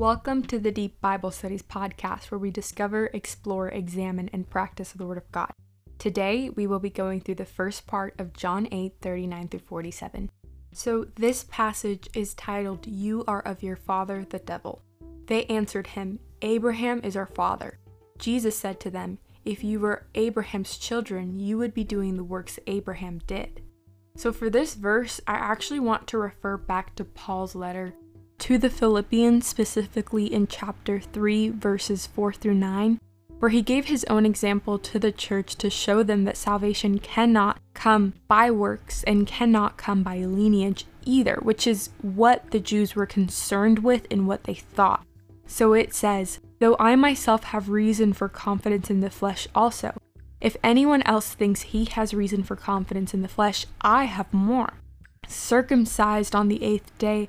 Welcome to the Deep Bible Studies podcast, where we discover, explore, examine, and practice the Word of God. Today, we will be going through the first part of John 8 39 through 47. So, this passage is titled, You Are of Your Father, the Devil. They answered him, Abraham is our father. Jesus said to them, If you were Abraham's children, you would be doing the works Abraham did. So, for this verse, I actually want to refer back to Paul's letter to the Philippians, specifically in chapter 3, verses 4 through 9, where he gave his own example to the church to show them that salvation cannot come by works and cannot come by lineage either, which is what the Jews were concerned with and what they thought. So it says, Though I myself have reason for confidence in the flesh also, if anyone else thinks he has reason for confidence in the flesh, I have more. Circumcised on the eighth day,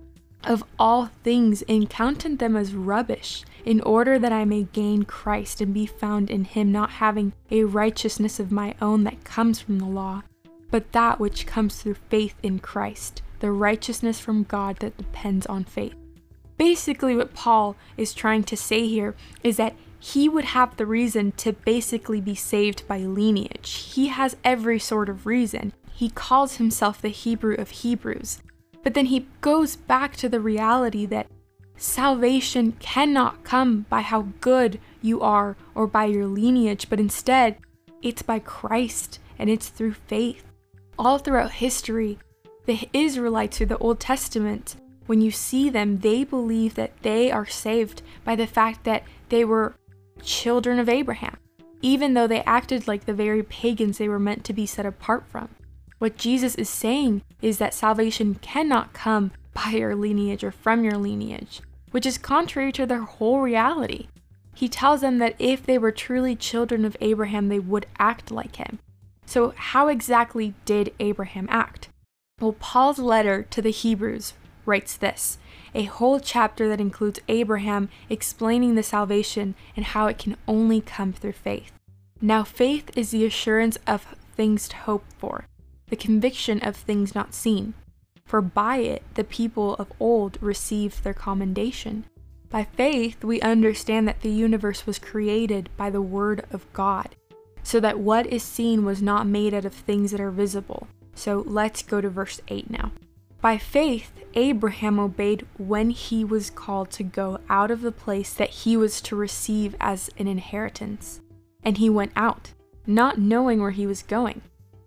of all things and counted them as rubbish, in order that I may gain Christ and be found in him, not having a righteousness of my own that comes from the law, but that which comes through faith in Christ, the righteousness from God that depends on faith. Basically, what Paul is trying to say here is that he would have the reason to basically be saved by lineage. He has every sort of reason. He calls himself the Hebrew of Hebrews. But then he goes back to the reality that salvation cannot come by how good you are or by your lineage, but instead, it's by Christ and it's through faith. All throughout history, the Israelites through the Old Testament, when you see them, they believe that they are saved by the fact that they were children of Abraham, even though they acted like the very pagans they were meant to be set apart from. What Jesus is saying is that salvation cannot come by your lineage or from your lineage, which is contrary to their whole reality. He tells them that if they were truly children of Abraham, they would act like him. So, how exactly did Abraham act? Well, Paul's letter to the Hebrews writes this a whole chapter that includes Abraham explaining the salvation and how it can only come through faith. Now, faith is the assurance of things to hope for, the conviction of things not seen. For by it the people of old received their commendation. By faith, we understand that the universe was created by the Word of God, so that what is seen was not made out of things that are visible. So let's go to verse 8 now. By faith, Abraham obeyed when he was called to go out of the place that he was to receive as an inheritance. And he went out, not knowing where he was going.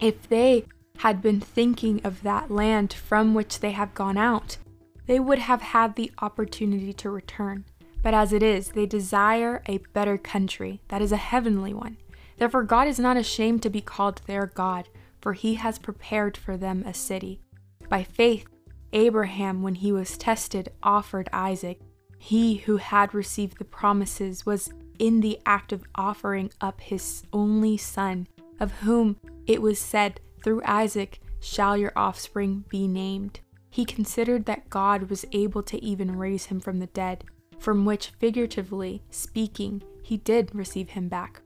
If they had been thinking of that land from which they have gone out, they would have had the opportunity to return. But as it is, they desire a better country, that is a heavenly one. Therefore, God is not ashamed to be called their God, for he has prepared for them a city. By faith, Abraham, when he was tested, offered Isaac. He who had received the promises was in the act of offering up his only son of whom it was said, Through Isaac shall your offspring be named. He considered that God was able to even raise him from the dead. from which, figuratively speaking, he did receive him back.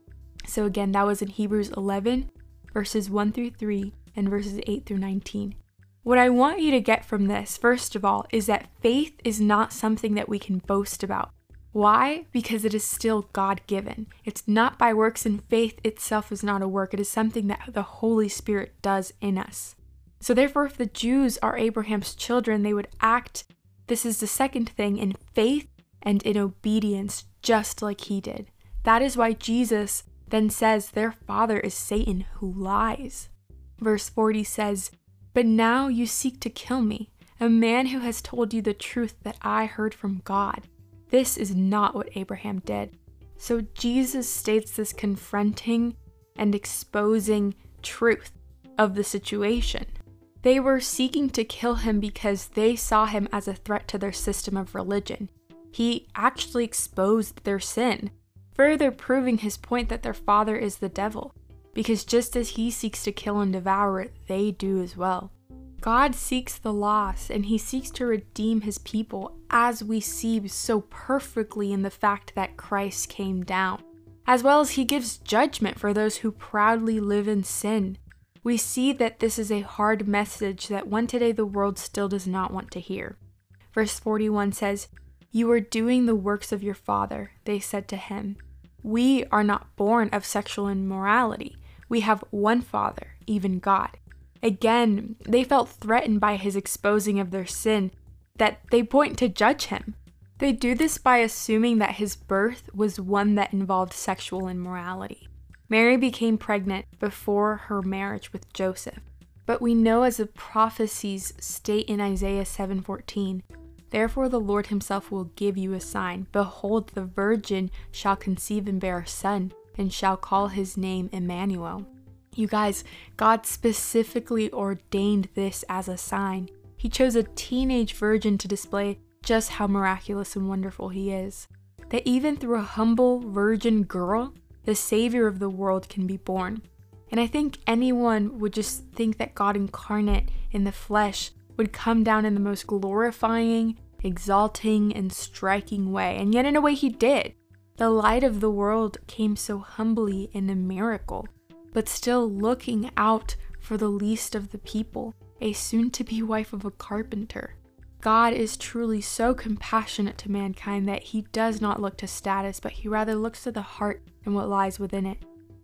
So again, that was in Hebrews 11, verses 1 through 3, and verses 8 through 19. What I want you to get from this, first of all, is that faith is not something that we can boast about. Why? Because it is still God given. It's not by works, and faith itself is not a work. It is something that the Holy Spirit does in us. So, therefore, if the Jews are Abraham's children, they would act, this is the second thing, in faith and in obedience, just like he did. That is why Jesus then says their father is Satan who lies. Verse 40 says, But now you seek to kill me, a man who has told you the truth that I heard from God. This is not what Abraham did. So Jesus states this confronting and exposing truth of the situation. They were seeking to kill him because they saw him as a threat to their system of religion. He actually exposed their sin, further proving his point that their father is the devil, because just as he seeks to kill and devour, they do as well. God seeks the lost and he seeks to redeem his people, as we see so perfectly in the fact that Christ came down, as well as he gives judgment for those who proudly live in sin. We see that this is a hard message that one today the world still does not want to hear. Verse 41 says, You are doing the works of your father, they said to him. We are not born of sexual immorality. We have one father, even God. Again, they felt threatened by his exposing of their sin, that they point to judge him. They do this by assuming that his birth was one that involved sexual immorality. Mary became pregnant before her marriage with Joseph. But we know as the prophecies state in Isaiah 7:14, Therefore the Lord himself will give you a sign. Behold, the virgin shall conceive and bear a son, and shall call his name Emmanuel. You guys, God specifically ordained this as a sign. He chose a teenage virgin to display just how miraculous and wonderful He is. That even through a humble virgin girl, the Savior of the world can be born. And I think anyone would just think that God incarnate in the flesh would come down in the most glorifying, exalting, and striking way. And yet, in a way, He did. The light of the world came so humbly in a miracle but still looking out for the least of the people, a soon to be wife of a carpenter. God is truly so compassionate to mankind that he does not look to status, but he rather looks to the heart and what lies within it.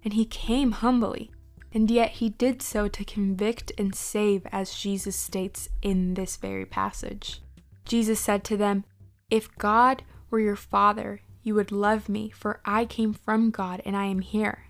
And he came humbly, and yet he did so to convict and save, as Jesus states in this very passage. Jesus said to them, If God were your Father, you would love me, for I came from God and I am here.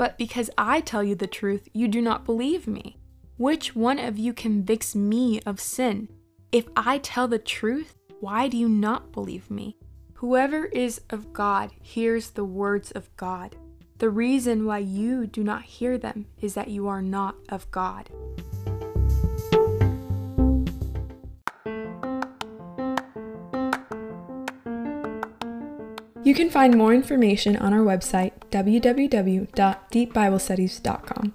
But because I tell you the truth, you do not believe me. Which one of you convicts me of sin? If I tell the truth, why do you not believe me? Whoever is of God hears the words of God. The reason why you do not hear them is that you are not of God. You can find more information on our website, www.deepbiblestudies.com,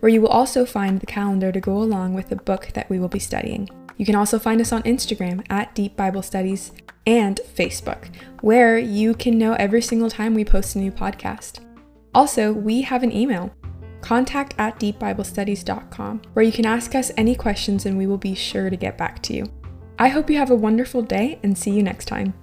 where you will also find the calendar to go along with the book that we will be studying. You can also find us on Instagram at Deep Bible Studies and Facebook, where you can know every single time we post a new podcast. Also, we have an email, contact at deepbiblestudies.com, where you can ask us any questions and we will be sure to get back to you. I hope you have a wonderful day and see you next time.